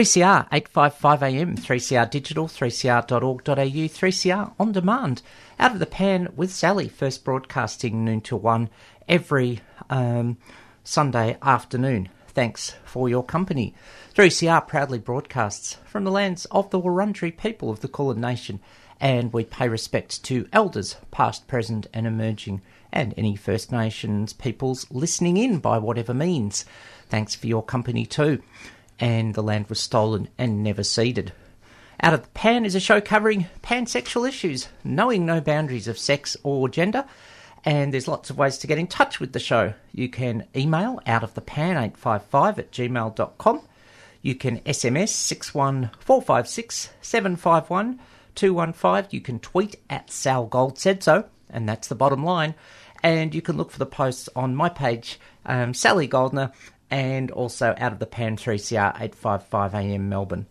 3CR 855 AM, 3CR digital, 3cr.org.au, 3CR on demand. Out of the pan with Sally, first broadcasting noon to 1 every um, Sunday afternoon. Thanks for your company. 3CR proudly broadcasts from the lands of the Wurundjeri people of the Kulin Nation, and we pay respect to elders, past, present, and emerging, and any First Nations peoples listening in by whatever means. Thanks for your company too. And the land was stolen and never ceded. Out of the Pan is a show covering pansexual issues, knowing no boundaries of sex or gender. And there's lots of ways to get in touch with the show. You can email out of the pan855 at gmail.com. You can SMS 61456 751 215. You can tweet at Sal Gold said so, and that's the bottom line. And you can look for the posts on my page, um, Sally Goldner, and also out of the Pan 3CR 855 AM Melbourne.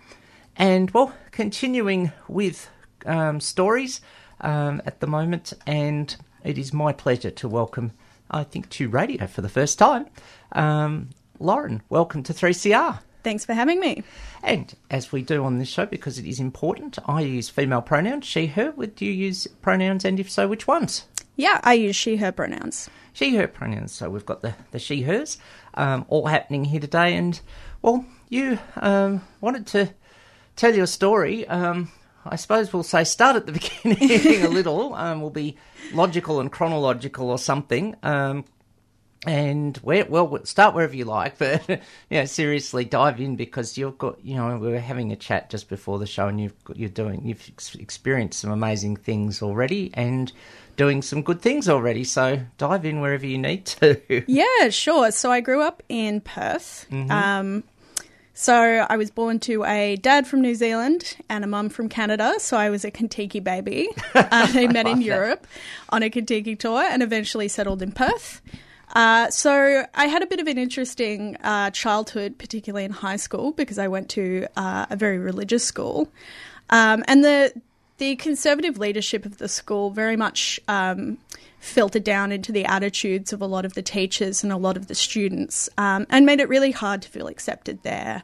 And well, continuing with um, stories um, at the moment, and it is my pleasure to welcome, I think, to radio for the first time, um, Lauren. Welcome to 3CR. Thanks for having me. And as we do on this show, because it is important, I use female pronouns, she, her. Would you use pronouns, and if so, which ones? Yeah, I use she, her pronouns. She, her pronouns. So we've got the, the she, hers um, all happening here today. And, well, you um, wanted to tell your story. Um, I suppose we'll say start at the beginning a little. Um, we'll be logical and chronological or something. Um, and where, well, start wherever you like, but you know, seriously, dive in because you've got, you know, we were having a chat just before the show, and you've got, you're doing, you've ex- experienced some amazing things already, and doing some good things already. So dive in wherever you need to. Yeah, sure. So I grew up in Perth. Um, so I was born to a dad from New Zealand and a mum from Canada. So I was a Contiki baby. Uh, they met in Europe on a Contiki tour and eventually settled in Perth. Uh, so I had a bit of an interesting uh, childhood, particularly in high school, because I went to uh, a very religious school, um, and the the conservative leadership of the school very much um, filtered down into the attitudes of a lot of the teachers and a lot of the students, um, and made it really hard to feel accepted there.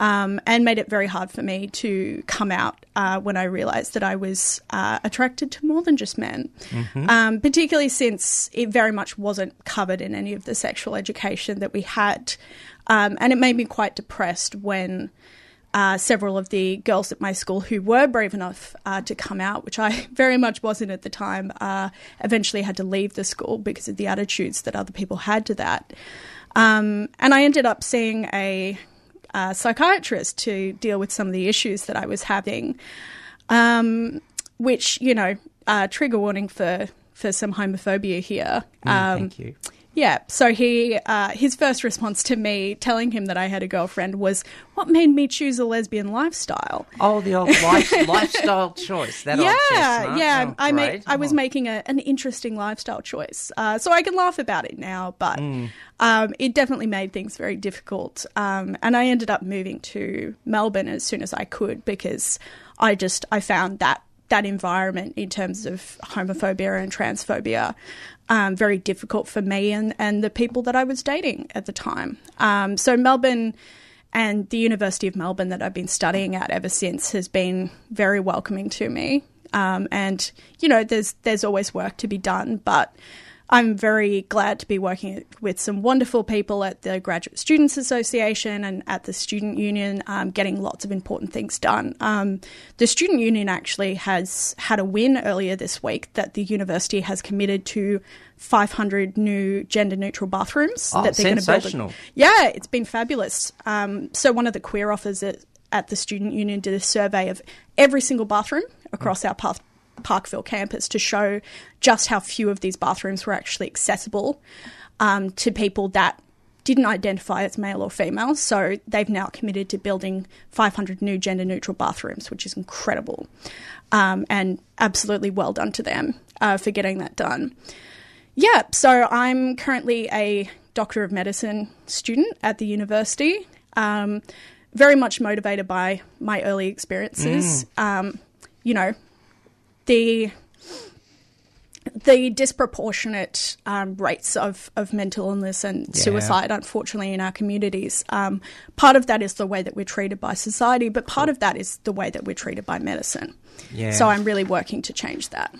Um, and made it very hard for me to come out uh, when I realised that I was uh, attracted to more than just men, um, particularly since it very much wasn't covered in any of the sexual education that we had. Um, and it made me quite depressed when uh, several of the girls at my school who were brave enough uh, to come out, which I very much wasn't at the time, uh, eventually had to leave the school because of the attitudes that other people had to that. Um, and I ended up seeing a, uh psychiatrist to deal with some of the issues that I was having, um, which, you know, uh, trigger warning for, for some homophobia here. Um, Thank you. Yeah, so he uh, his first response to me telling him that I had a girlfriend was, "What made me choose a lesbian lifestyle?" Oh, the old life, lifestyle choice. That yeah, yeah. Oh, I made. I was Oh. making a, an interesting lifestyle choice, uh, so I can laugh about it now. But Mm. um, it definitely made things very difficult, um, and I ended up moving to Melbourne as soon as I could because I just I found that that environment in terms of homophobia and transphobia um, very difficult for me and, and the people that I was dating at the time. Um, so Melbourne and the University of Melbourne that I've been studying at ever since has been very welcoming to me. Um, and you know, there's there's always work to be done, but I'm very glad to be working with some wonderful people at the Graduate Students Association and at the Student Union, um, getting lots of important things done. Um, the Student Union actually has had a win earlier this week that the university has committed to 500 new gender neutral bathrooms Oh, that they're going to build. sensational. Yeah, it's been fabulous. Um, so one of the queer offers at, at the Student Union did a survey of every single bathroom across our Park, Parkville campus to show just how few of these bathrooms were actually accessible um, to people that didn't identify as male or female. So they've now committed to building 500 new gender neutral bathrooms, which is incredible. Um, and absolutely well done to them uh, for getting that done. Yeah, so I'm currently a Doctor of Medicine student at the university. Um, very much motivated by my early experiences. Um, you know, the the disproportionate um, rates of, of mental illness and suicide, unfortunately, in our communities. Um, part of that is the way that we're treated by society, but part of that is the way that we're treated by medicine. Yeah. So I'm really working to change that.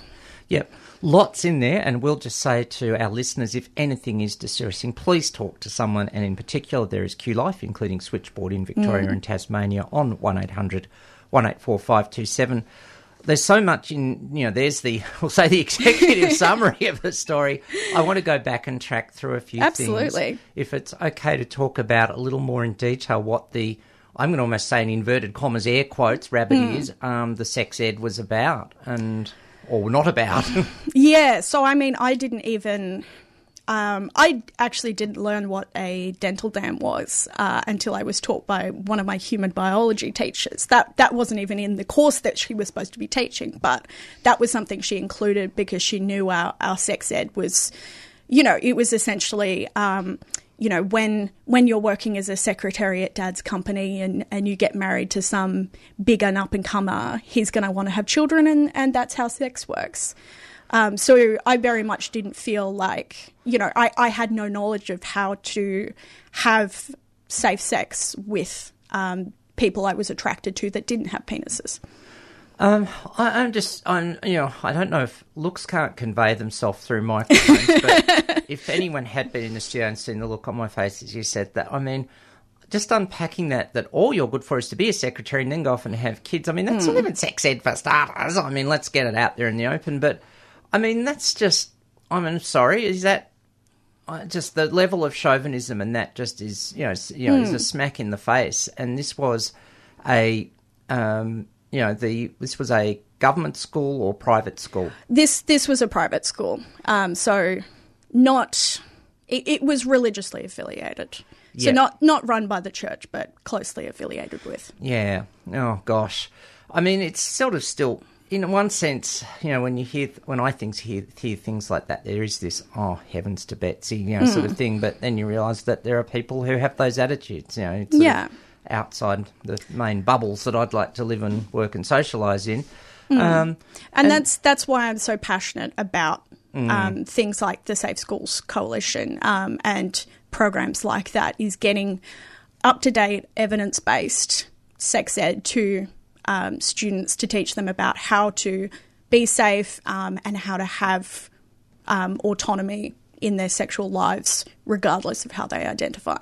Yep. Lots in there, and we'll just say to our listeners if anything is distressing, please talk to someone. And in particular, there is Q Life, including Switchboard in Victoria and Tasmania on 1800 184 527. There's so much in, you know, there's the, we'll say the executive summary of the story. I want to go back and track through a few things. Absolutely. If it's okay to talk about a little more in detail what the, I'm going to almost say in inverted commas, air quotes, rabbit is um, the sex ed was about and, or not about. Yeah, so I mean, I didn't even. Um, I actually didn't learn what a dental dam was uh, until I was taught by one of my human biology teachers. That that wasn't even in the course that she was supposed to be teaching, but that was something she included because she knew our, our sex ed was, you know, it was essentially. Um, you know, when when you're working as a secretary at dad's company and, and you get married to some big and up and comer, he's going to want to have children, and, and that's how sex works. Um, so I very much didn't feel like, you know, I, I had no knowledge of how to have safe sex with um, people I was attracted to that didn't have penises. Um, I, I'm just, I'm, you know, I don't know if looks can't convey themselves through microphones, but if anyone had been in the studio and seen the look on my face as you said that, I mean, just unpacking that, that all you're good for is to be a secretary and then go off and have kids. I mean, that's not even sex ed for starters. I mean, let's get it out there in the open. But, I mean, that's just, I mean, sorry, is that uh, just the level of chauvinism and that just is, you know, you know, is a smack in the face. And this was a, um, you know, the this was a government school or private school. This this was a private school, um, so not it, it was religiously affiliated. So Yeah. not not run by the church, but closely affiliated with. Yeah. Oh gosh. I mean, it's sort of still, in one sense, you know, when you hear, when I think hear, hear things like that, there is this, oh heavens to Betsy, you know, sort of thing. But then you realise that there are people who have those attitudes. You know, Yeah. outside the main bubbles that I'd like to live and work and socialise in. Um, and, that's that's why I'm so passionate about um, things like the Safe Schools Coalition um, and programs like that. Is getting up to date, evidence based sex ed to um, students to teach them about how to be safe um, and how to have um, autonomy in their sexual lives, regardless of how they identify.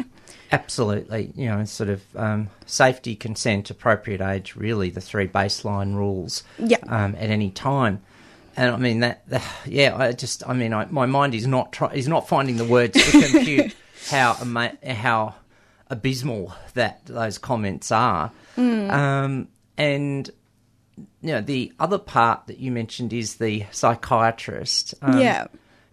Absolutely, you know, sort of um, safety, consent, appropriate age, really the three baseline rules Yeah. um, at any time. And I mean that, that- yeah. I just, I mean, I, my mind is not try, is not finding the words to compute how ama- how abysmal that those comments are. Um, and you know, the other part that you mentioned is the psychiatrist. Um, yeah.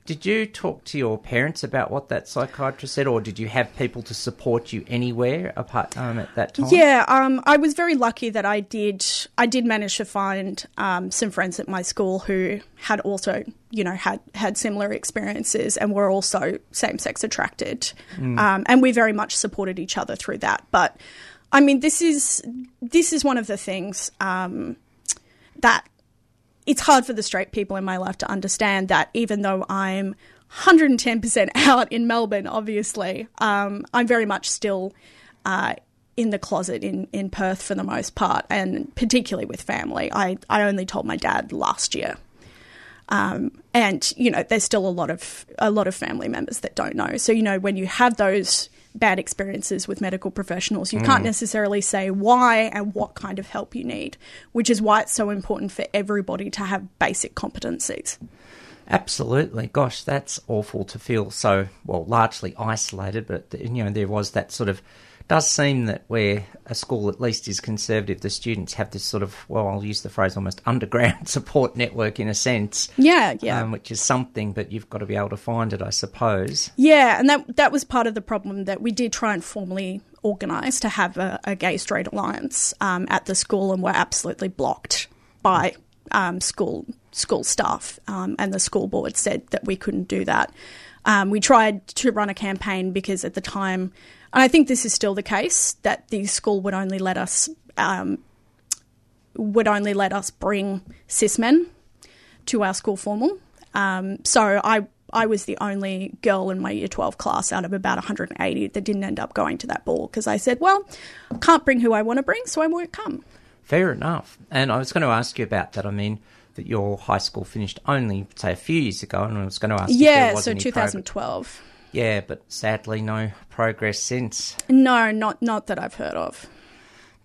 did you talk to your parents about what that psychiatrist said, or did you have people to support you anywhere apart um, at that time? Yeah, um, I was very lucky that I did. I did manage to find um, some friends at my school who had also, you know, had had similar experiences and were also same sex attracted, um, and we very much supported each other through that. But I mean, this is this is one of the things um, that it's hard for the straight people in my life to understand that even though I'm 110% out in Melbourne, obviously, um, I'm very much still uh, in the closet in, in Perth for the most part, and particularly with family. I, I only told my dad last year. Um, and you know, there's still a lot of a lot of family members that don't know. So you know, when you have those bad experiences with medical professionals, you mm. can't necessarily say why and what kind of help you need, which is why it's so important for everybody to have basic competencies. Absolutely. Gosh, that's awful to feel so well, largely isolated. But you know, there was that sort of. Does seem that where a school at least is conservative, the students have this sort of well, I'll use the phrase almost underground support network in a sense. Yeah, yeah. Um, which is something, but you've got to be able to find it, I suppose. Yeah, and that that was part of the problem that we did try and formally organise to have a, a gay straight alliance um, at the school, and were absolutely blocked by um, school school staff, um, and the school board said that we couldn't do that. Um, we tried to run a campaign because at the time, and I think this is still the case, that the school would only let us um, would only let us bring cis men to our school formal. Um, so I I was the only girl in my year 12 class out of about 180 that didn't end up going to that ball because I said, well, I can't bring who I want to bring, so I won't come. Fair enough. And I was going to ask you about that. I mean, that your high school finished only, say, a few years ago, and I was going to ask Yeah, was so any progress. 2012. Yeah, but sadly, no progress since. No, not not that I've heard of.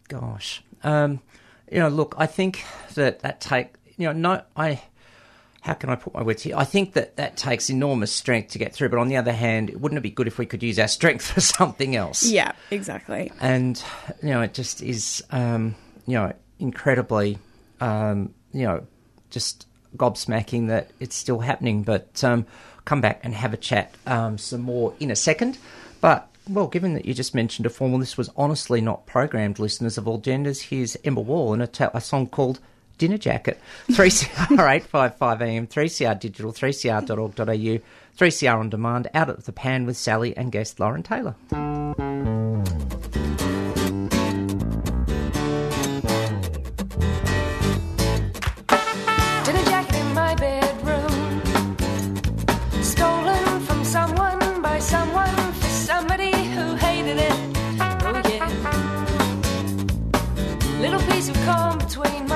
Gosh. Um, you know, look, I think that that take, you know, no, I, how can I put my words here? I think that that takes enormous strength to get through, but on the other hand, wouldn't it be good if we could use our strength for something else? Yeah, exactly. and you know it just is um, you know incredibly um, you know just gobsmacking that it's still happening. But um, come back and have a chat um, some more in a second. But well, given that you just mentioned a formal, this was honestly not programmed. Listeners of all genders, here's Emma Wall and a, ta- a song called. Dinner Jacket, 3CR 855 AM, 3CR Digital, 3CR.org.au, 3CR On Demand, out of the pan with Sally and guest Lauren Taylor. Between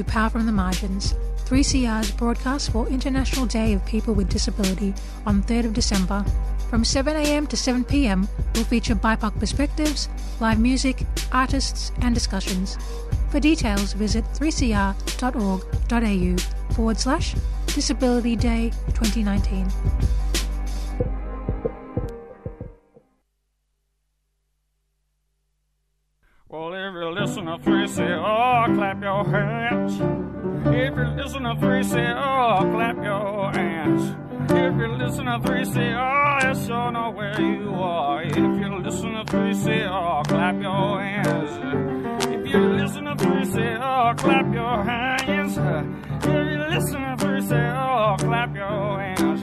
to Power from the Margins, 3CR's broadcast for International Day of People with Disability on 3rd of December. From 7am to 7pm, will feature BIPOC perspectives, live music, artists, and discussions. For details, visit 3cr.org.au forward slash Disability Day 2019. You listen to 3CR, clap your hands. If you listen to 3CR, clap your hands. If you listen to 3CR, yes, you know where you are. If you listen to 3CR, clap your hands. If you listen to 3CR, clap your hands. If you listen to 3CR, clap your hands.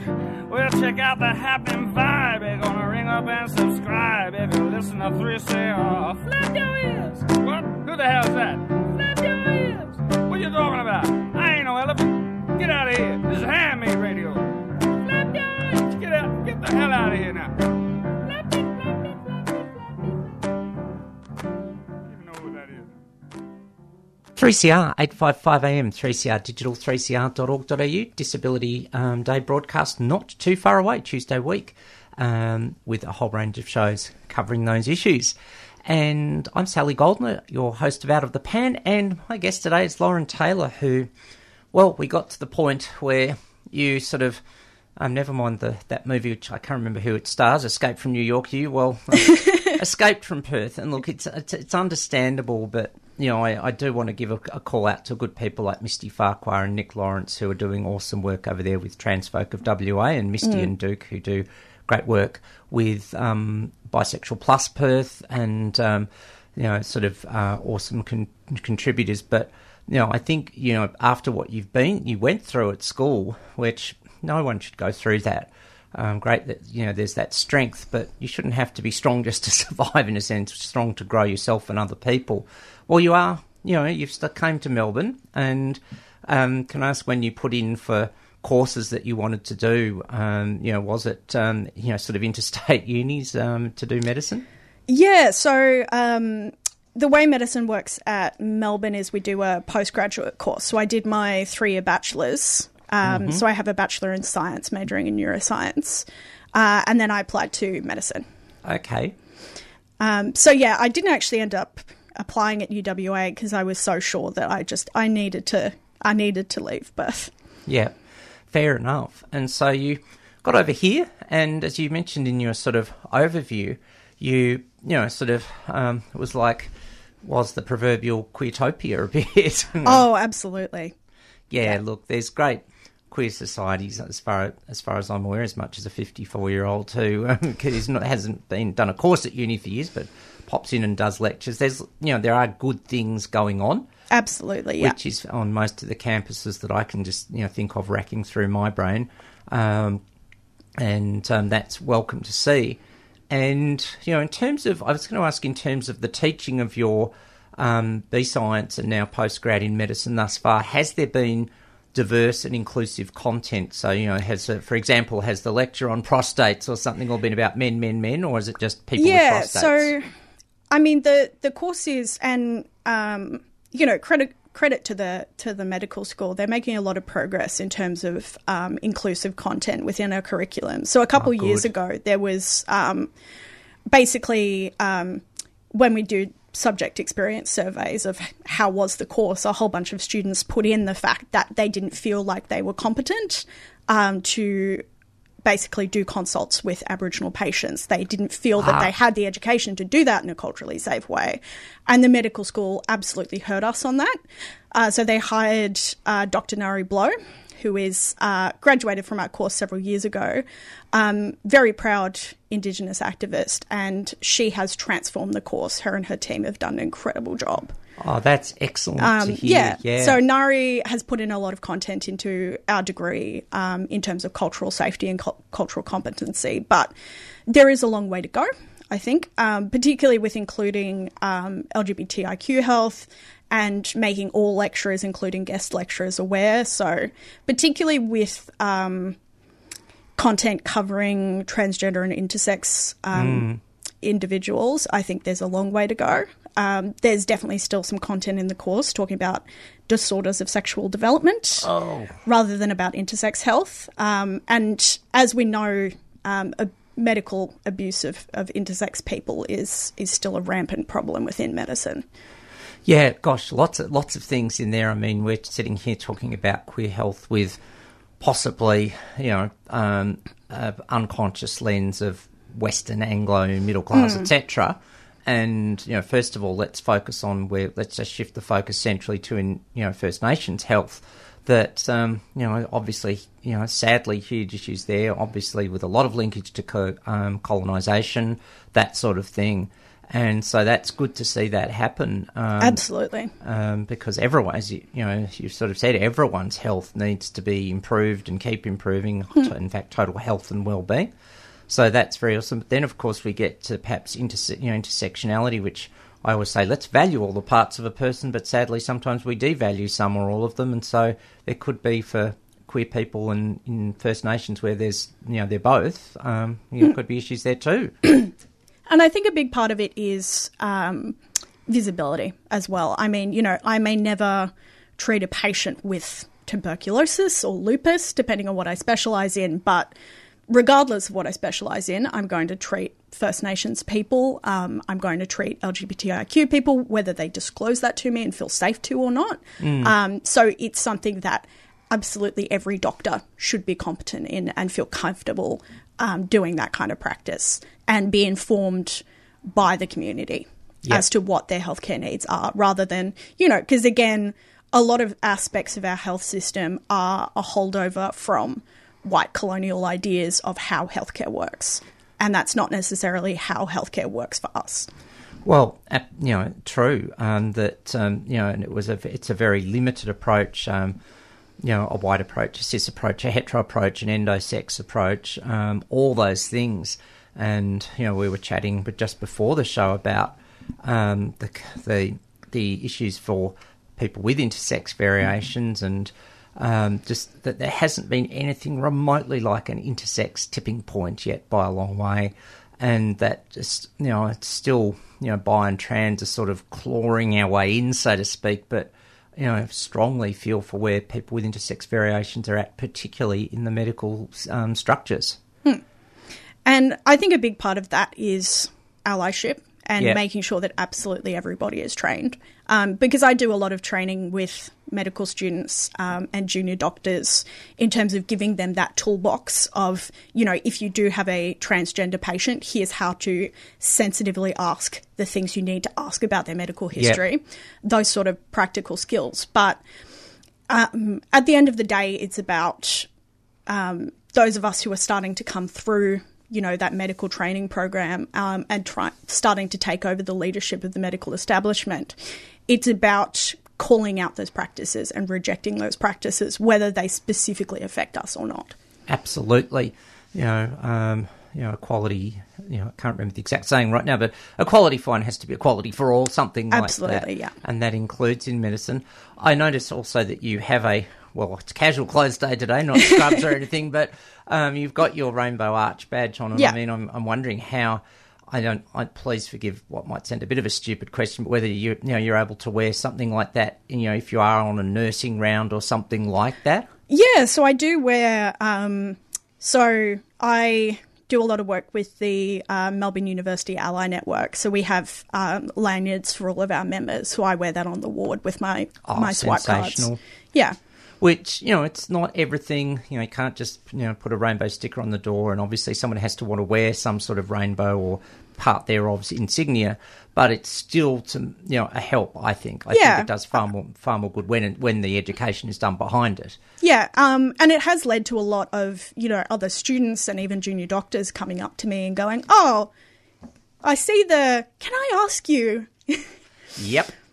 Well, check out the happening vibe. They're gonna ring up and subscribe. If you listen to 3CR, flap your ears. What? Who the hell's that? Flap your ears. What you talking about? I ain't no elephant. Get out of here. This is handmade radio. Flap your ears. Get out. Get the hell out of here now. 3CR, 855 AM, 3CR Digital, 3cr.org.au. Disability um, Day broadcast not too far away, Tuesday week, um, with a whole range of shows covering those issues. And I'm Sally Goldner, your host of Out of the Pan, and my guest today is Lauren Taylor, who, well, we got to the point where you sort of um, never mind the that movie, which I can't remember who it stars, Escape from New York. You well, escaped from Perth, and look, it's it's, it's understandable, but you know, I, I do want to give a, a call out to good people like Misty Farquhar and Nick Lawrence, who are doing awesome work over there with Transfolk of WA, and Misty and Duke, who do great work with um, Bisexual Plus Perth, and um, you know, sort of uh, awesome con- contributors, but. You know, I think you know after what you've been, you went through at school, which no one should go through that. Um, great that you know there's that strength, but you shouldn't have to be strong just to survive. In a sense, strong to grow yourself and other people. Well, you are. You know, you've st- came to Melbourne, and um, can I ask when you put in for courses that you wanted to do? Um, you know, was it um, you know sort of interstate unis um, to do medicine? Yeah, so um, the way medicine works at Melbourne is we do a postgraduate course. So I did my three year bachelor's. Um, So I have a bachelor in science, majoring in neuroscience. Uh, and then I applied to medicine. Okay, Um, so yeah, I didn't actually end up applying at UWA because I was so sure that I just I needed to I needed to leave Perth. Yeah, fair enough. And so you got over here, and as you mentioned in your sort of overview, you you know sort of um, it was like was the proverbial queertopia a bit. Oh, absolutely. yeah, look, there's great queer societies as far as far as I'm aware, as much as a 54 year old who um, not hasn't been done a course at uni for years, but pops in and does lectures. There's you know there are good things going on Absolutely, yeah. which is on most of the campuses that I can just you know think of racking through my brain, um, and um, that's welcome to see. And you know, in terms of, I was going to ask in terms of the teaching of your um, B science and now postgrad in medicine thus far, has there been diverse and inclusive content? So you know, has uh, for example, has the lecture on prostates or something all been about men, men, men, or is it just people yeah, with prostates? Yeah, so I mean the the course is and um, you know credit credit to the to the medical school. They're making a lot of progress in terms of um, inclusive content within our curriculum. So a couple Oh, years ago, there was um, basically um, when we do subject experience surveys of how was the course, a whole bunch of students put in the fact that they didn't feel like they were competent um, to basically do consults with Aboriginal patients. They didn't feel that Ah. they had the education to do that in a culturally safe way. And the medical school absolutely heard us on that. Uh, so they hired uh, Dr. Ngaree Blow, who is uh, graduated from our course several years ago, um, very proud Indigenous activist, and she has transformed the course. Her and her team have done an incredible job. Oh, that's excellent to Um, hear. yeah. yeah. So Ngaree has put in a lot of content into our degree um, in terms of cultural safety and cul- cultural competency, but there is a long way to go. I think, um, particularly with including um, LGBTIQ health and making all lecturers, including guest lecturers, aware. So, particularly with um, content covering transgender and intersex um, individuals, I think there's a long way to go. Um, there's definitely still some content in the course talking about disorders of sexual development rather than about intersex health. Um, and as we know, um, a medical abuse of, of intersex people is is still a rampant problem within medicine. Yeah, gosh, lots of lots of things in there. I mean, we're sitting here talking about queer health with possibly, you know, um, a unconscious lens of Western Anglo middle class, etc. And you know, first of all, let's focus on where. Let's just shift the focus centrally to in you know First Nations health. That um, you know, obviously, you know, sadly, huge issues there. Obviously, with a lot of linkage to co- um, colonisation, that sort of thing. And so that's good to see that happen. Um, Absolutely. um, because everyone, as you, you know, you sort of said, everyone's health needs to be improved and keep improving. to- In fact, total health and well-being. So that's very awesome. But then, of course, we get to perhaps interse- you know intersectionality, which I always say, let's value all the parts of a person, but sadly, sometimes we devalue some or all of them, and so there could be for queer people and in First Nations where there's you know they're both, um, you know, could be issues there too. And I think a big part of it is um, visibility as well. I mean, you know, I may never treat a patient with tuberculosis or lupus, depending on what I specialize in, but regardless of what I specialize in, I'm going to treat First Nations people. Um, I'm going to treat LGBTIQ people, whether they disclose that to me and feel safe to or not. Um, so it's something that absolutely every doctor should be competent in and feel comfortable um, doing that kind of practice and be informed by the community Yep. as to what their healthcare needs are, rather than, you know, because again, a lot of aspects of our health system are a holdover from white colonial ideas of how healthcare works. And that's not necessarily how healthcare works for us. Well, you know, true. Um, that um, you know, and it was a it's a very limited approach. Um, you know, a white approach, a cis approach, a hetero approach, an endosex approach, um, all those things. And you know, we were chatting, but just before the show about um, the the the issues for people with intersex variations and. Um, just that there hasn't been anything remotely like an intersex tipping point yet by a long way, and that just you know it's still you know bi and trans are sort of clawing our way in, so to speak, but you know I strongly feel for where people with intersex variations are at, particularly in the medical um, structures. And I think a big part of that is allyship and Yeah. making sure that absolutely everybody is trained. Um, because I do a lot of training with medical students um, and junior doctors in terms of giving them that toolbox of, you know, if you do have a transgender patient, here's how to sensitively ask the things you need to ask about their medical history, those sort of practical skills. But um, at the end of the day, it's about um, those of us who are starting to come through, you know, that medical training program um, and try, starting to take over the leadership of the medical establishment. It's about calling out those practices and rejecting those practices, whether they specifically affect us or not. Absolutely, you know, um, you know, equality. You know, I can't remember the exact saying right now, but equality fine has to be equality for all, something like that. Absolutely, yeah. and that includes in medicine. I notice also that you have a well, it's casual clothes day today, not scrubs or anything, but um, you've got your rainbow arch badge on. And Yeah. I mean, I'm, I'm wondering how. I don't. I, please forgive what might sound a bit of a stupid question, but whether you you know you're able to wear something like that, you know, if you are on a nursing round or something like that. Yeah, so I do wear. Um, so I do a lot of work with the uh, Melbourne University Ally Network. So we have um, lanyards for all of our members. So I wear that on the ward with my Oh, my swipe cards. Yeah, which you know it's not everything you know you can't just you know put a rainbow sticker on the door and obviously someone has to want to wear some sort of rainbow or part thereof's insignia but it's still to you know a help i think i Yeah. think it does far more far more good when when the education is done behind it yeah, um, and it has led to a lot of you know other students and even junior doctors coming up to me and going, "Oh, I see the. Can I ask you?" yep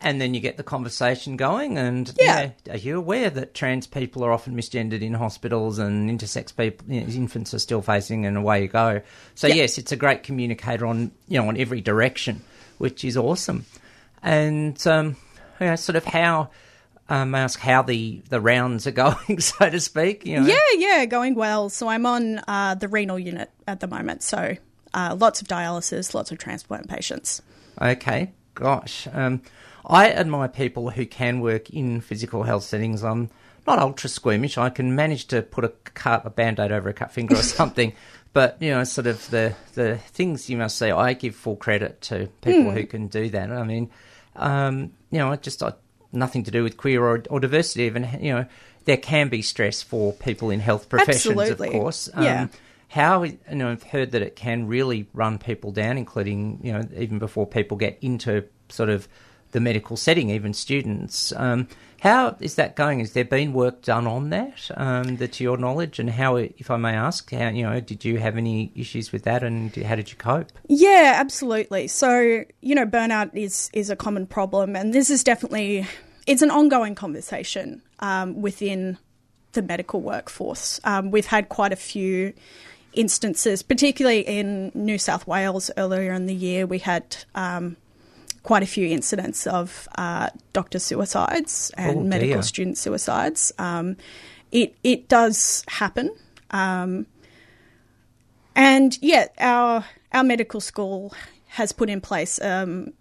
and then you get the conversation going and Yeah. are you aware that trans people are often misgendered in hospitals and intersex people you know, infants are still facing and away you go so Yeah. yes it's a great communicator on you know on every direction which is awesome and um you know, sort of how um, I ask how the, the rounds are going, so to speak. You know, Yeah, yeah, going well. So I'm on uh, the renal unit at the moment. So uh, lots of dialysis, lots of transplant patients. Okay, gosh. Um, I admire people who can work in physical health settings. I'm not ultra squeamish. I can manage to put a cut, a band-aid over a cut finger or something. But you know, sort of the the things you must say. I give full credit to people who can do that. I mean, um, you know, I just uh, nothing to do with queer or, or diversity. Even you know, there can be stress for people in health professions, Absolutely. of course. Yeah. How you know I've heard that it can really run people down, including you know even before people get into sort of the medical setting, even students. Um, how is that going? Has there been work done on that, um, that to your knowledge, and how, if I may ask, how you know did you have any issues with that, and how did you cope? Yeah, absolutely. So you know, burnout is is a common problem, and this is definitely it's an ongoing conversation um, within the medical workforce. Um, we've had quite a few instances, particularly in New South Wales earlier in the year. We had um, quite a few incidents of uh, doctor suicides and Oh, medical dear. student suicides. Um, it it does happen. Um, and yeah, our our medical school has put in place um,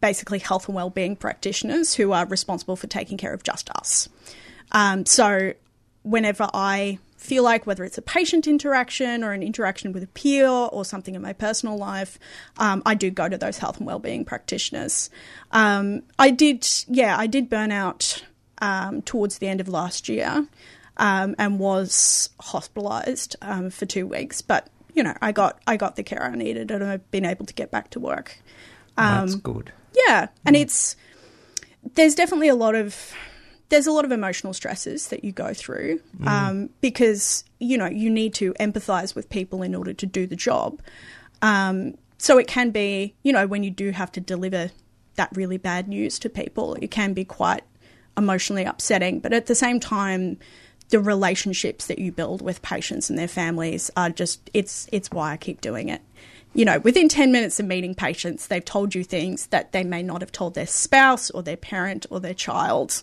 basically health and well-being practitioners who are responsible for taking care of just us. Um, so whenever I feel like whether it's a patient interaction or an interaction with a peer or something in my personal life, um, I do go to those health and well-being practitioners. Um, I did, yeah, I did burn out um, towards the end of last year um, and was hospitalised um, for two weeks, but you know, I got I got the care I needed and I've been able to get back to work. Um, That's good. Yeah, and it's there's definitely a lot of there's a lot of emotional stresses that you go through um, because you know you need to empathize with people in order to do the job. Um, so it can be you know when you do have to deliver that really bad news to people, it can be quite emotionally upsetting. But at the same time, the relationships that you build with patients and their families are just it's it's why I keep doing it. You know, within 10 minutes of meeting patients, they've told you things that they may not have told their spouse or their parent or their child.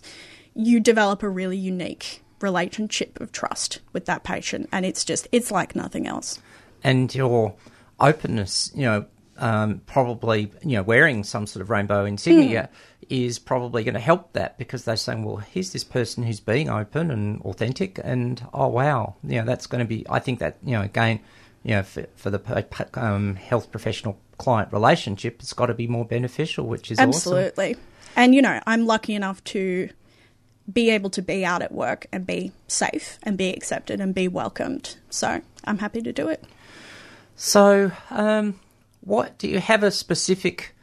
You develop a really unique relationship of trust with that patient and it's just it's like nothing else. and your openness, you know, um, probably, you know, wearing some sort of rainbow insignia is probably going to help that because they're saying, well, here's this person who's being open and authentic, and oh wow, you know, that's going to be. I think that you know, again, you know, for, for the um, health professional client relationship, it's got to be more beneficial, which is awesome. Absolutely. And, you know, I'm lucky enough to be able to be out at work and be safe and be accepted and be welcomed. So I'm happy to do it. So, um, what do you have a specific,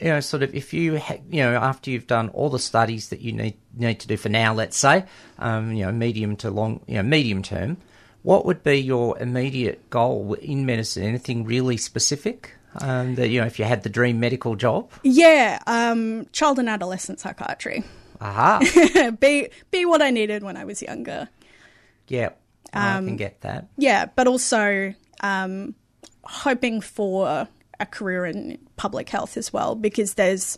you know, sort of if you, ha- you know, after you've done all the studies that you need need to do for now, let's say, um, you know, medium to long, you know, medium term, what would be your immediate goal in medicine? Anything really specific? Um, that you know, if you had the dream medical job, Yeah, um, child and adolescent psychiatry. Aha, be be what I needed when I was younger. yeah, I Um, can get that. Yeah, but also um, hoping for a career in public health as well, because there's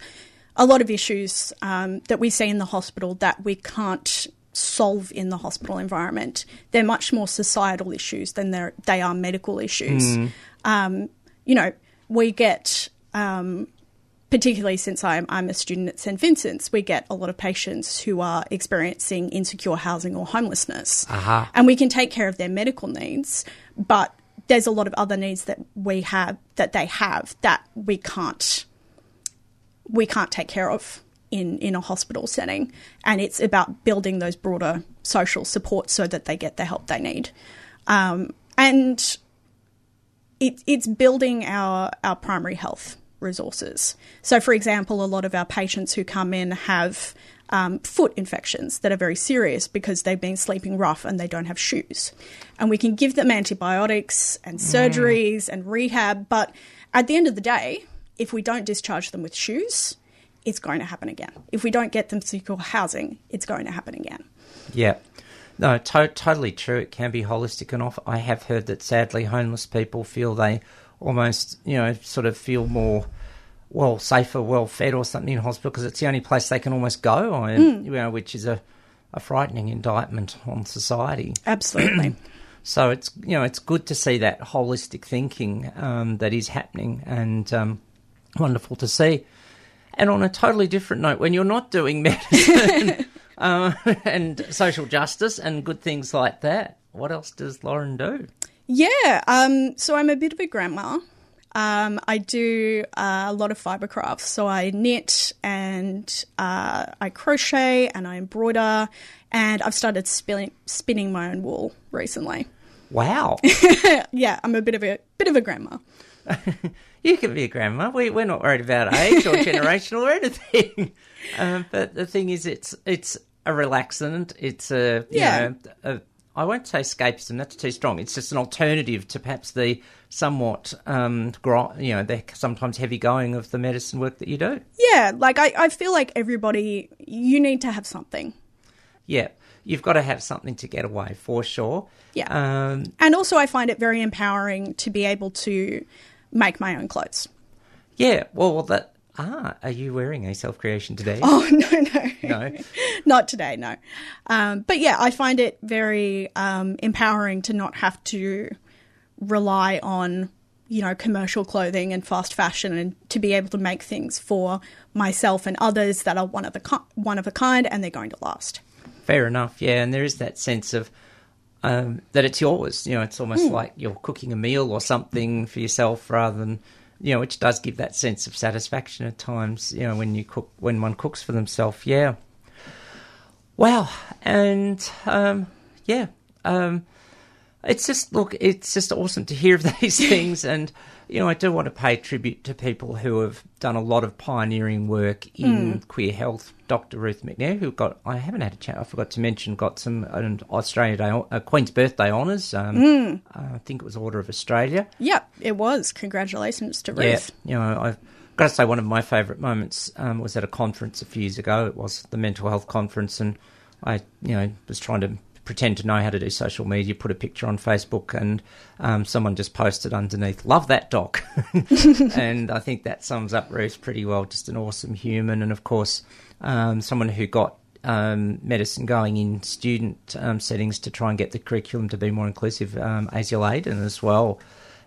a lot of issues um, that we see in the hospital that we can't solve in the hospital environment. They're much more societal issues than they're, they are medical issues. Um, you know, we get um, particularly since I'm, I'm a student at St. Vincent's, we get a lot of patients who are experiencing insecure housing or homelessness. Aha. And we can take care of their medical needs, but there's a lot of other needs that we have, that they have, that we can't, we can't take care of in, in a hospital setting. And it's about building those broader social supports so that they get the help they need. Um, and it, it's building our, our primary health resources. So, for example, a lot of our patients who come in have um, foot infections that are very serious because they've been sleeping rough and they don't have shoes. And we can give them antibiotics and surgeries and rehab, but at the end of the day, if we don't discharge them with shoes, it's going to happen again. If we don't get them secure housing, it's going to happen again. Yeah. No, to- totally true. It can be holistic enough. I have heard that sadly homeless people feel they almost, you know, sort of feel more well safer, well fed or something in hospital because it's the only place they can almost go, and, you know, which is a, a frightening indictment on society. Absolutely. So it's you know it's good to see that holistic thinking um, that is happening and um, wonderful to see. And on a totally different note, when you're not doing medicine uh, and social justice and good things like that, what else does Lauren do? Yeah, um, so I'm a bit of a grandma. Um, I do uh, a lot of fibre crafts. So I knit and uh, I crochet and I embroider, and I've started spinning, spinning my own wool recently. Wow, Yeah, I'm a bit of a bit of a grandma. you can be a grandma. We, we're not worried about age or generational or anything. Um, but the thing is, it's it's a relaxant. It's a you Yeah. know, a, I won't say escapism. That's too strong. It's just an alternative to perhaps the somewhat um, gro- you know the sometimes heavy going of the medicine work that you do. Yeah, like I, I feel like everybody, you need to have something. Yeah, you've got to have something to get away for sure. Yeah. Um, And also, I find it very empowering to be able to make my own clothes. yeah. Well, well, that. Ah, are you wearing a self creation today? Oh, no, no. No. not today, no. Um, but yeah, I find it very um, empowering to not have to rely on, you know, commercial clothing and fast fashion, and to be able to make things for myself and others that are one of the ki- one of a kind, and they're going to last. Fair enough, yeah. And there is that sense of um, that it's yours. You know, it's almost Hmm. like you're cooking a meal or something for yourself rather than, you know, which does give that sense of satisfaction at times. You know, when you cook, when one cooks for themselves. Yeah. Wow. And um, yeah, um, it's just look, it's just awesome to hear of these things, and you know, I do want to pay tribute to people who have done a lot of pioneering work in queer health. Dr. Ruth McNair, who got I haven't had a chance, I forgot to mention, got some an Australia Day, uh, Queen's Birthday honours. Um, uh, I think it was Order of Australia. Yep, it was. Congratulations to Ruth. Yeah, you know, I've got to say one of my favourite moments um, was at a conference a few years ago. It was the mental health conference, and I, you know, was trying to pretend to know how to do social media, put a picture on Facebook, and um, someone just posted underneath, "Love that doc," and I think that sums up Ruth pretty well. Just an awesome human, and of course, um, someone who got um, medicine going in student um, settings to try and get the curriculum to be more inclusive. Um, Asiel Aiden as well.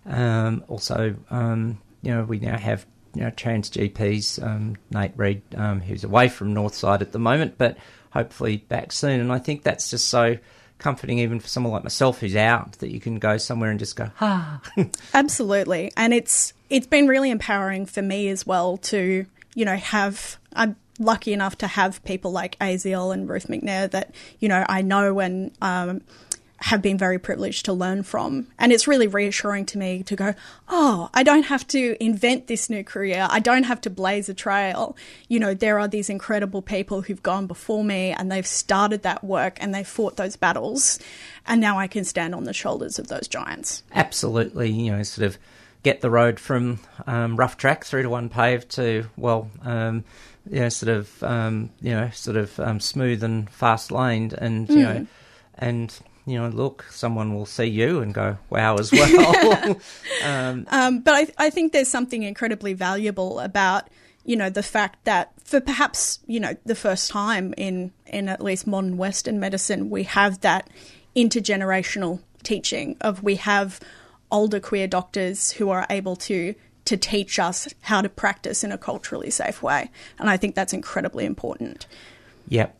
Um, also, um, you know, we now have you know trans GPs. Nate Reed, who's away from Northside at the moment, but hopefully back soon. And I think that's just so comforting, even for someone like myself who's out, that you can go somewhere and just go, ah, Absolutely. And it's it's been really empowering for me as well to, you know, have I'm lucky enough to have people like Aziel and Ruth McNair that, you know, I know and um, have been very privileged to learn from. And it's really reassuring to me to go, oh, I don't have to invent this new career. I don't have to blaze a trail. You know, there are these incredible people who've gone before me and they've started that work and they've fought those battles. And now I can stand on the shoulders of those giants. absolutely, you know, sort of get the road from um, rough track through to unpaved to well, um, you know, sort of, um, you know, sort of um, smooth and fast laned, and you know, and you know, look, someone will see you and go, wow, as well. um, Um, but I, I think there's something incredibly valuable about you know the fact that for perhaps you know the first time in in at least modern Western medicine we have that intergenerational teaching of we have older queer doctors who are able to to teach us how to practice in a culturally safe way, and I think that's incredibly important. Yep.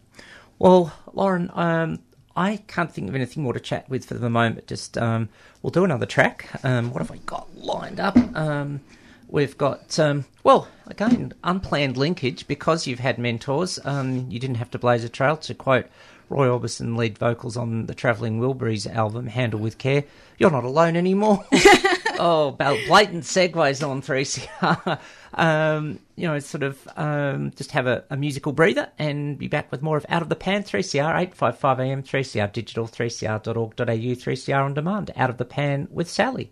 Well, Lauren, um, I can't think of anything more to chat with for the moment. Just um, we'll do another track. Um, what have I got lined up? Um, we've got um, well, again, unplanned linkage because you've had mentors. Um, you didn't have to blaze a trail. To quote Roy Orbison, lead vocals on the Travelling Wilburys album, "Handle with Care." You're not alone anymore. oh, blatant segues on 3CR. um, you know, sort of um, just have a, a musical breather and be back with more of Out of the Pan 3CR, 855 AM, 3CR digital, 3cr.org.au, 3CR on demand. Out of the Pan with Sally.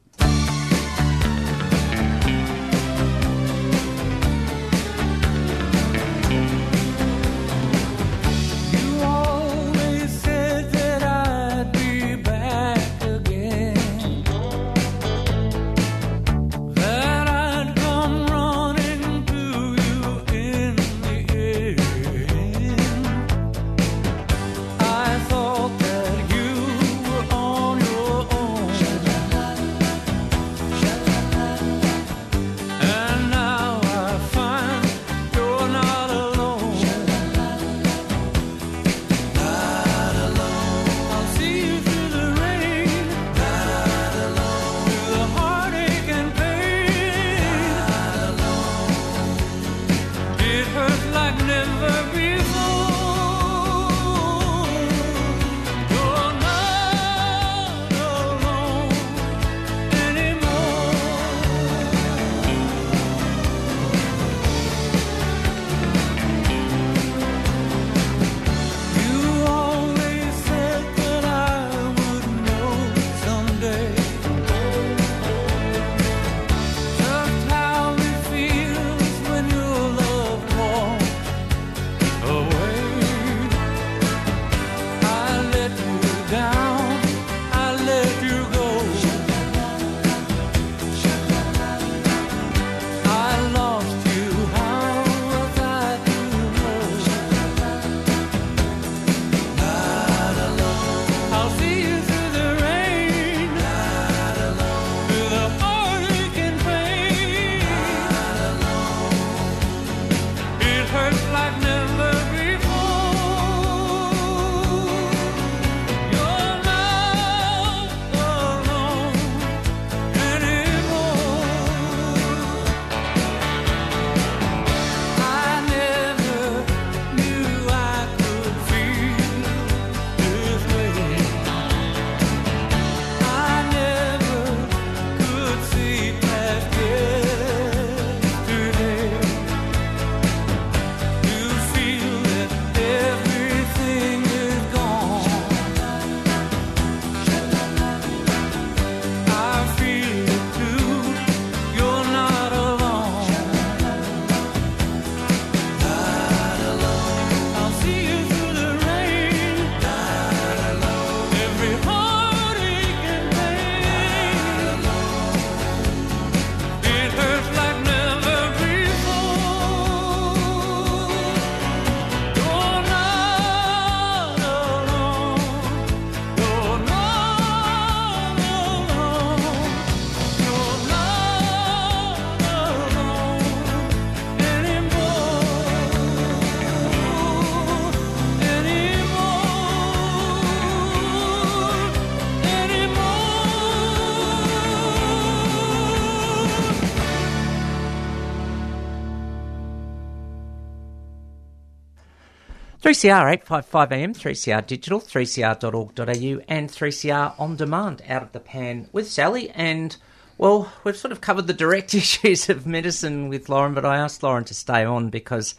3CR 855 AM, 3CR digital, 3cr.org.au, and 3CR on demand out of the pan with Sally. And, well, we've sort of covered the direct issues of medicine with Lauren, but I asked Lauren to stay on because,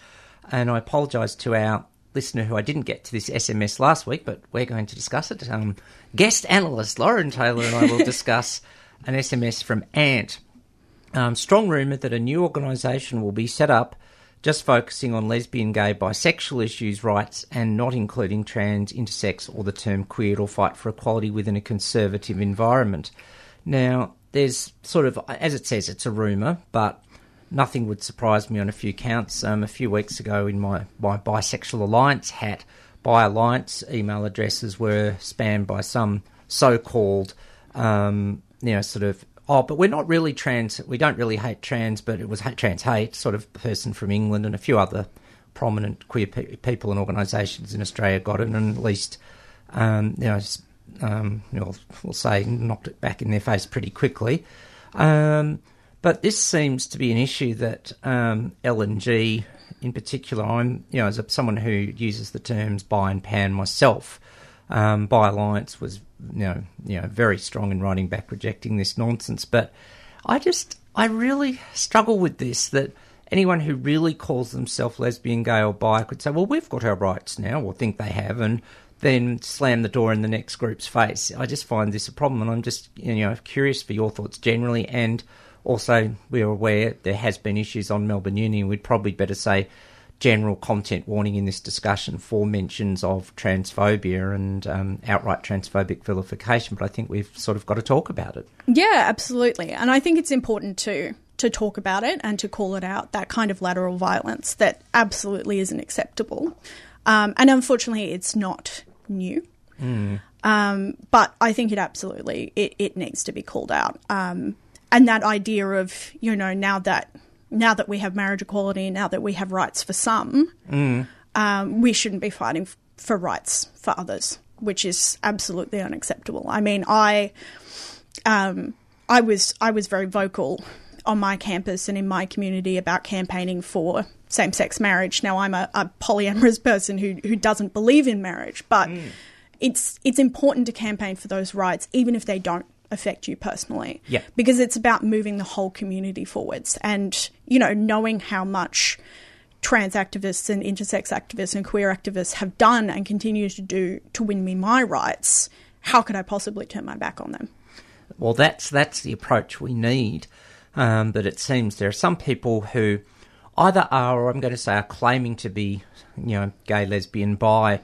and I apologise to our listener who I didn't get to this SMS last week, but we're going to discuss it. Um, guest analyst Lauren Taylor and I will discuss an SMS from Ant. Um, strong rumour that a new organisation will be set up just focusing on lesbian, gay, bisexual issues, rights, and not including trans, intersex, or the term queer or fight for equality within a conservative environment. Now, there's sort of, as it says, it's a rumour, but nothing would surprise me on a few counts. Um, a few weeks ago, in my, my Bisexual Alliance hat, Bi Alliance email addresses were spammed by some so called, um, you know, sort of oh, but we're not really trans. We don't really hate trans, but it was trans hate, sort of person from England and a few other prominent queer pe- people and organisations in Australia got it, and at least, um, you know, um, you know, we'll say knocked it back in their face pretty quickly. Um, but this seems to be an issue that um, LNG, in particular, I'm, you know, as a, someone who uses the terms bi and pan myself, um, Bi Alliance was, you know, you know, very strong in writing back rejecting this nonsense. But I just, I really struggle with this that anyone who really calls themselves lesbian, gay, or bi could say, well, we've got our rights now, or think they have, and then slam the door in the next group's face. I just find this a problem, and I'm just, you know, curious for your thoughts generally. And also, we are aware there has been issues on Melbourne Uni, and we'd probably better say general content warning in this discussion for mentions of transphobia and um, outright transphobic vilification, but I think we've sort of got to talk about it. Yeah, absolutely. And I think it's important to to talk about it and to call it out that kind of lateral violence that absolutely isn't acceptable. Um, and unfortunately, it's not new. Um, but I think it absolutely it, it needs to be called out. Um, and that idea of you know now that now that we have marriage equality, now that we have rights for some, um, we shouldn't be fighting f- for rights for others, which is absolutely unacceptable. I mean, I um, I was I was very vocal on my campus and in my community about campaigning for same sex marriage. Now I'm a, a polyamorous person who who doesn't believe in marriage, but it's it's important to campaign for those rights, even if they don't affect you personally. Yeah. Because it's about moving the whole community forwards and, you know, knowing how much trans activists and intersex activists and queer activists have done and continue to do to win me my rights, how could I possibly turn my back on them? Well, that's that's the approach we need. Um, but it seems there are some people who either are, or I'm going to say, are claiming to be, you know, gay, lesbian, bi,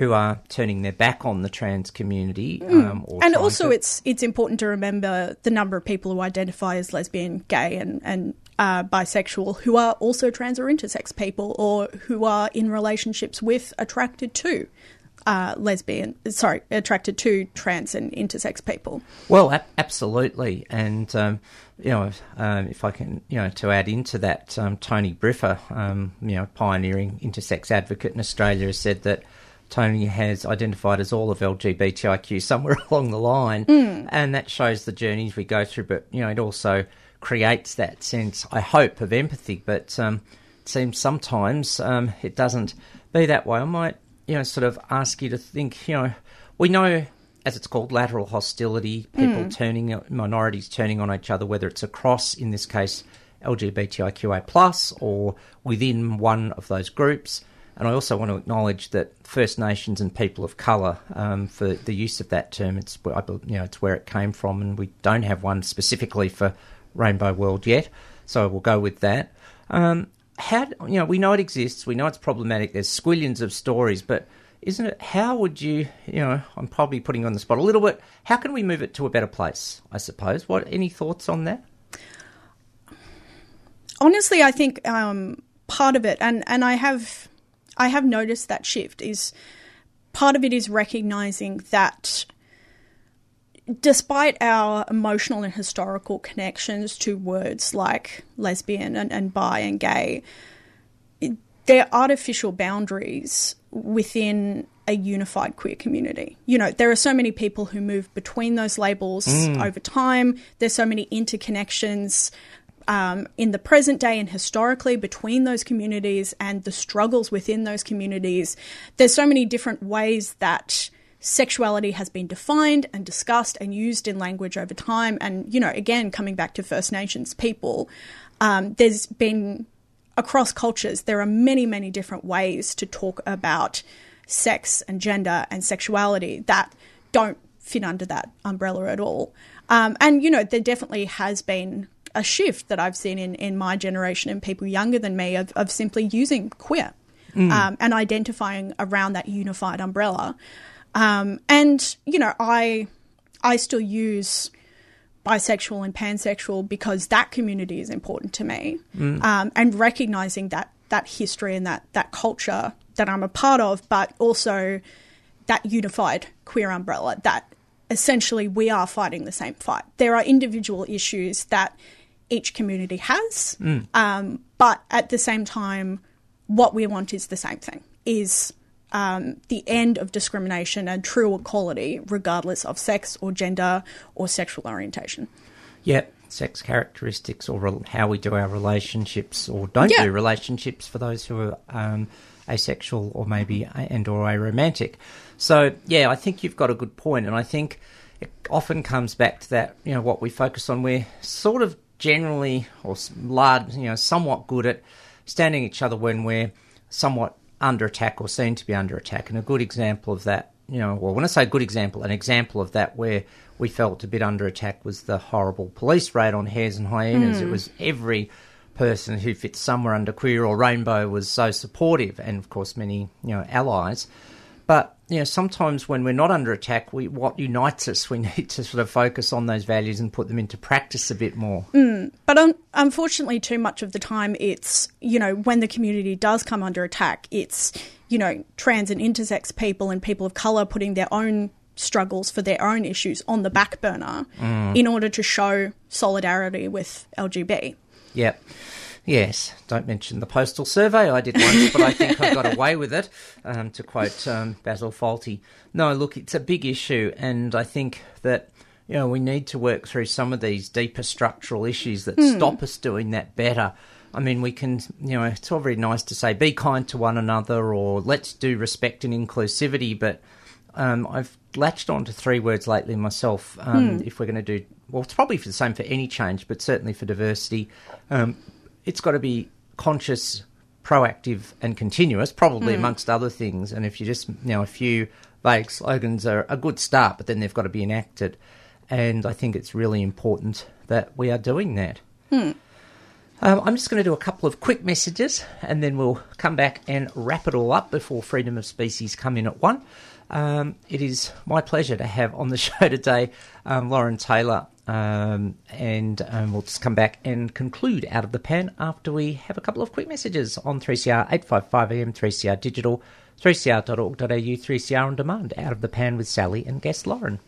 who are turning their back on the trans community. Um, Mm. and also to- it's it's important to remember the number of people who identify as lesbian, gay, and and uh, bisexual who are also trans or intersex people, or who are in relationships with attracted to uh, lesbian, sorry, attracted to trans and intersex people. Well, ab- absolutely, and um, you know, um, if I can, you know, to add into that, um, Tony Briffa, um, you know, pioneering intersex advocate in Australia, has said that Tony has identified as all of LGBTIQ somewhere along the line, and that shows the journeys we go through. But you know, it also creates that sense, I hope, of empathy. But um, it seems sometimes um, it doesn't be that way. I might, you know, sort of ask you to think, you know, we know as it's called, lateral hostility, people turning, minorities turning on each other, whether it's across, in this case, LGBTIQA plus, or within one of those groups. And I also want to acknowledge that First Nations and people of colour, um, for the use of that term, it's you know it's where it came from, and we don't have one specifically for Rainbow World yet, so we'll go with that. Um, how you know we know it exists, we know it's problematic. There's squillions of stories, but isn't it? How would you? You know, I'm probably putting on the spot a little bit. How can we move it to a better place? I suppose. What? Any thoughts on that? honestly, I think um, part of it, and and I have I have noticed that shift is part of it is recognizing that despite our emotional and historical connections to words like lesbian and, and bi and gay, they're artificial boundaries within a unified queer community. You know, there are so many people who move between those labels mm. over time. There's so many interconnections um, in the present day and historically between those communities and the struggles within those communities. There's so many different ways that sexuality has been defined and discussed and used in language over time. And, you know, again, coming back to First Nations people, um, there's been across cultures, there are many, many different ways to talk about sex and gender and sexuality that don't fit under that umbrella at all. Um, and, you know, there definitely has been a shift that I've seen in, in my generation and people younger than me of, of simply using queer um, and identifying around that unified umbrella. Um, and, you know, I, I still use bisexual and pansexual because that community is important to me, um, and recognizing that that history and that that culture that I'm a part of, but also that unified queer umbrella that essentially we are fighting the same fight. There are individual issues that each community has, um, but at the same time, what we want is the same thing: is um, the end of discrimination and true equality, regardless of sex or gender or sexual orientation. Yep, sex characteristics or rel- how we do our relationships or don't Yeah. do relationships for those who are um, asexual or maybe and or aromantic. So yeah, I think you've got a good point, and I think it often comes back to that. You know, what we focus on. We're sort of generally or large, you know, somewhat good at standing each other when we're somewhat under attack or seen to be under attack. And a good example of that, you know, well, when I say good example, an example of that where we felt a bit under attack was the horrible police raid on hares and hyenas. It hmm. was every person who fits somewhere under queer or rainbow was so supportive, and of course many you know allies. But you know, sometimes when we're not under attack, we what unites us. We need to sort of focus on those values and put them into practice a bit more. Mm, but un- unfortunately, too much of the time, it's, you know, when the community does come under attack, it's, you know, trans and intersex people and people of colour putting their own struggles for their own issues on the back burner mm. in order to show solidarity with LGB. Yep. Yes, don't mention the postal survey. I did once, but I think I got away with it, um, to quote um, Basil Fawlty. No, look, it's a big issue, and I think that you know we need to work through some of these deeper structural issues that stop us doing that better. I mean, we can, you know, it's all very nice to say be kind to one another or let's do respect and inclusivity, but um, I've latched on to three words lately myself. Um, If we're going to do, well, it's probably for the same for any change, but certainly for diversity. Um, it's got to be conscious, proactive, and continuous, probably amongst other things. And if you just, you know, a few vague slogans are a good start, but then they've got to be enacted. And I think it's really important that we are doing that. Um, I'm just going to do a couple of quick messages and then we'll come back and wrap it all up before Freedom of Species come in at one. Um, it is my pleasure to have on the show today um, Lauren Taylor, um, and um, we'll just come back and conclude out of the pan after we have a couple of quick messages on 3CR 855 AM, 3CR Digital, 3cr.org.au, 3CR on demand, out of the pan with Sally and guest Lauren.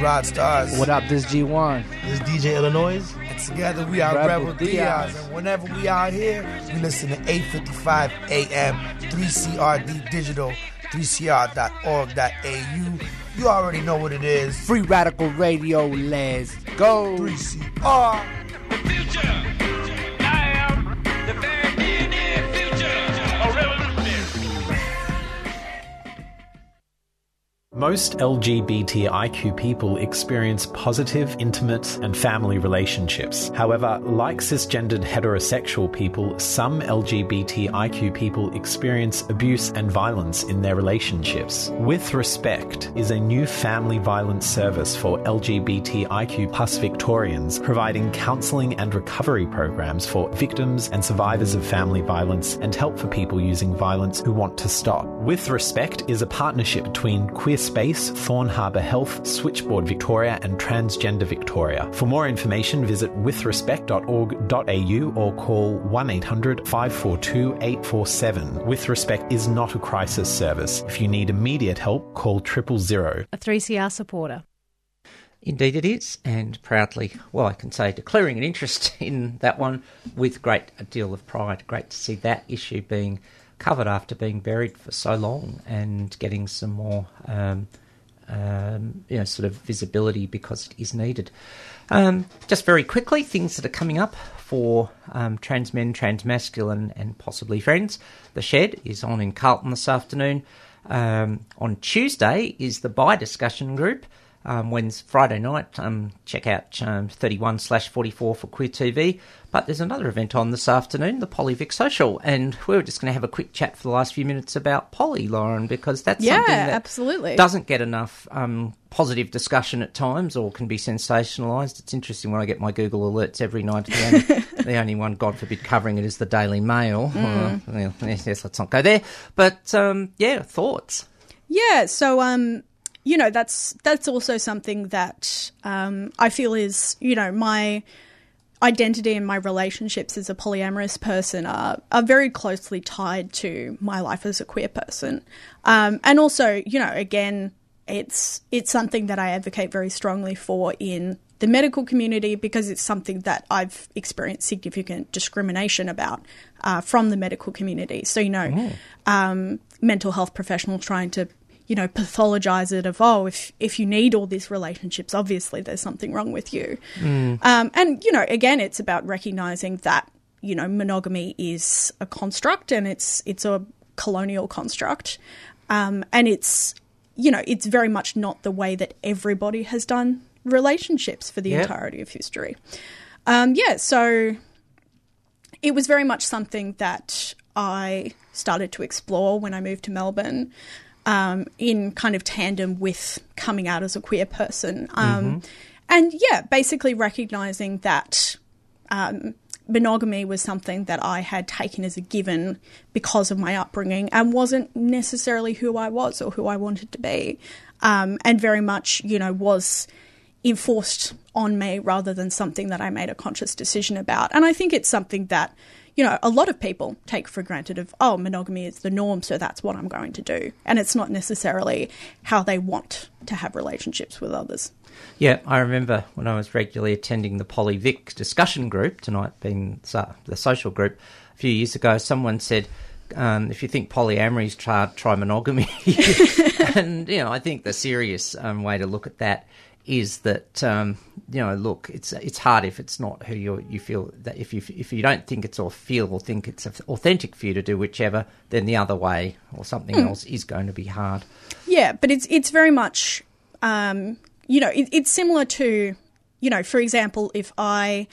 Rod Stars. What up, this G1. This is DJ Illinois. And together we are Rebel Rebel, Diaz. Diaz. And whenever we out here, we listen to 855 AM, 3CRD Digital, 3CR.org.au. You already know what it is. Free Radical Radio, let's go. 3CR. future. Most LGBTIQ people experience positive, intimate, and family relationships. However, like cisgendered heterosexual people, some LGBTIQ people experience abuse and violence in their relationships. With Respect is a new family violence service for LGBTIQ plus Victorians, providing counselling and recovery programs for victims and survivors of family violence and help for people using violence who want to stop. With Respect is a partnership between Queer Space, Thorne Harbour Health, Switchboard Victoria, and Transgender Victoria. For more information, visit withrespect.org.au or call 1 800 542 847. With Respect is not a crisis service. If you need immediate help, call triple zero. a 3CR supporter. Indeed, it is, and proudly, well, I can say, declaring an interest in that one with great a deal of pride. Great to see that issue being covered after being buried for so long and getting some more, um, um, you know, sort of visibility because it is needed. Um, just very quickly, things that are coming up for um, trans men, trans masculine, and possibly friends. The Shed is on in Carlton this afternoon. Um, on Tuesday is the Bi discussion group. Um, when's Friday night? Um, check out um, 31 slash 44 for Queer TV. But there's another event on this afternoon, the Polyvic Social, and we were just going to have a quick chat for the last few minutes about poly, Lauren, because that's Yeah, something that absolutely. doesn't get enough um, positive discussion at times, or can be sensationalised. It's interesting when I get my Google alerts every night. The only, the only one, God forbid, covering it is the Daily Mail. Uh, well, yes, yes, let's not go there. But um, yeah, thoughts. Yeah, so um, you know, that's that's also something that um, I feel is you know my identity and my relationships as a polyamorous person are are very closely tied to my life as a queer person, um, and also you know again it's it's something that I advocate very strongly for in the medical community because it's something that I've experienced significant discrimination about uh, from the medical community. So you know, um, mental health professionals trying to you know pathologize it of oh if if you need all these relationships obviously there's something wrong with you. Um, and you know again it's about recognizing that you know monogamy is a construct and it's it's a colonial construct. Um, and it's you know it's very much not the way that everybody has done relationships for the Yep. entirety of history. Um, yeah so it was very much something that I started to explore when I moved to Melbourne, um, in kind of tandem with coming out as a queer person. Um, And yeah, basically recognizing that um, monogamy was something that I had taken as a given because of my upbringing and wasn't necessarily who I was or who I wanted to be. Um, and very much, you know, was enforced on me rather than something that I made a conscious decision about. And I think it's something that, you know, a lot of people take for granted of, oh, monogamy is the norm, so that's what I'm going to do. And it's not necessarily how they want to have relationships with others. Yeah, I remember when I was regularly attending the Polyvic discussion group, tonight being the social group, a few years ago, someone said, um, if you think polyamory is try, try monogamy. and, you know, I think the serious um, way to look at that is that, um, you know, look, it's it's hard if it's not who you you feel that if you if you don't think it's or feel or think it's authentic for you to do whichever, then the other way or something else is going to be hard. Yeah, but it's it's very much, um, you know, it, it's similar to, you know, for example, if I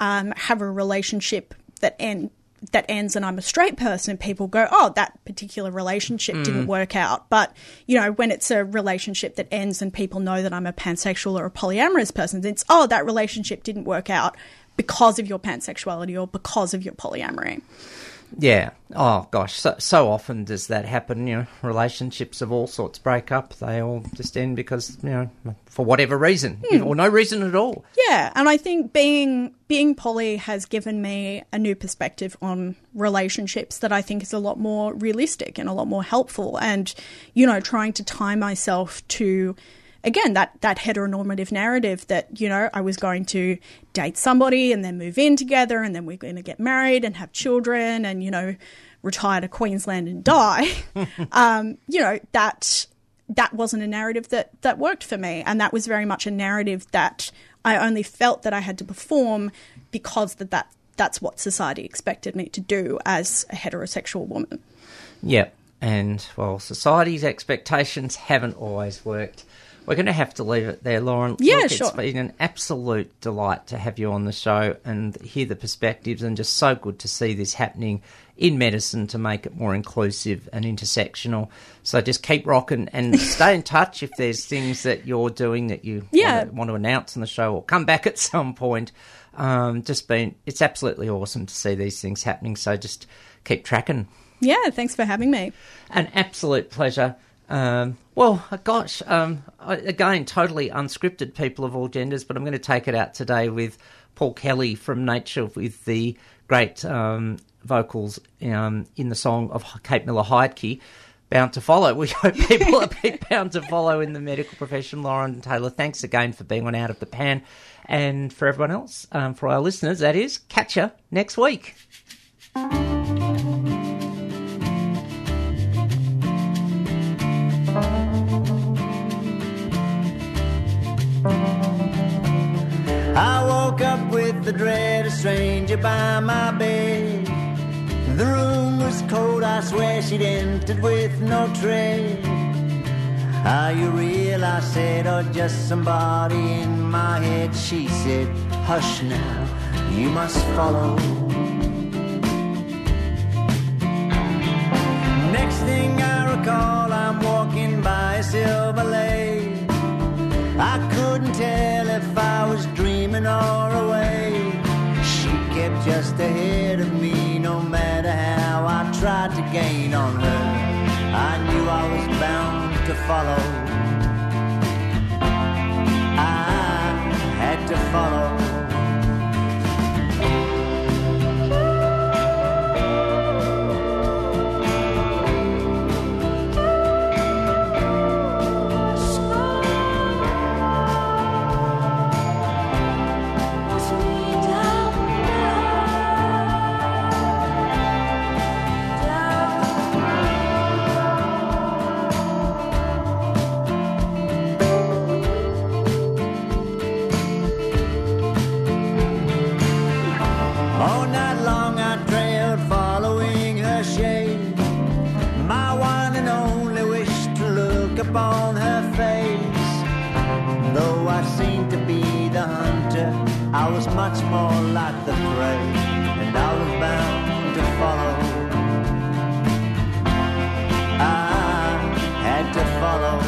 um, have a relationship that end that ends and I'm a straight person, people go, "Oh, that particular relationship hmm. didn't work out." But you know, when it's a relationship that ends and people know that I'm a pansexual or a polyamorous person, it's, "Oh, that relationship didn't work out." Because of your pansexuality or because of your polyamory. Yeah. Oh gosh, so so often does that happen. You know, relationships of all sorts break up. They all just end because you know for whatever reason hmm. or no reason at all. Yeah, and I think being being poly has given me a new perspective on relationships that I think is a lot more realistic and a lot more helpful. And you know, trying to tie myself to again that that heteronormative narrative that you know I was going to date somebody and then move in together and then we're going to get married and have children and you know retire to Queensland and die. um, you know that that wasn't a narrative that that worked for me and that was very much a narrative that I only felt that I had to perform because that, that that's what society expected me to do as a heterosexual woman. Yep. And well, society's expectations haven't always worked. We're going to have to leave it there, Lauren. Yeah, Look, sure. It's been an absolute delight to have you on the show and hear the perspectives, and just so good to see this happening in medicine to make it more inclusive and intersectional. So just keep rocking and stay in touch if there's things that you're doing that you Yeah. want, to, want to announce on the show or come back at some point. Um, just been, it's absolutely awesome to see these things happening. So just keep tracking. Yeah, thanks for having me. An absolute pleasure. Um, well, gosh, um, again, totally unscripted, people of all genders, but I'm going to take it out today with Paul Kelly from Nature with the great um, vocals um, in the song of Kate Miller Heidke. bound to follow. We hope people are bound to follow in the medical profession. Lauren Taylor, thanks again for being on Out of the Pan. And for everyone else, um, for our listeners, that is, catch you next week. Woke up with the dread of stranger by my bed. The room was cold, I swear she'd entered with no tread. Are you real? I said, or just somebody in my head? She said, Hush now, you must follow. Next thing I recall, I'm walking by a silver lake. I couldn't tell if Dreaming or awake. She kept just ahead of me, no matter how I tried to gain on her. I knew I was bound to follow. I had to follow. Upon her face. Though I seemed to be the hunter, I was much more like the prey, and I was bound to follow. I had to follow.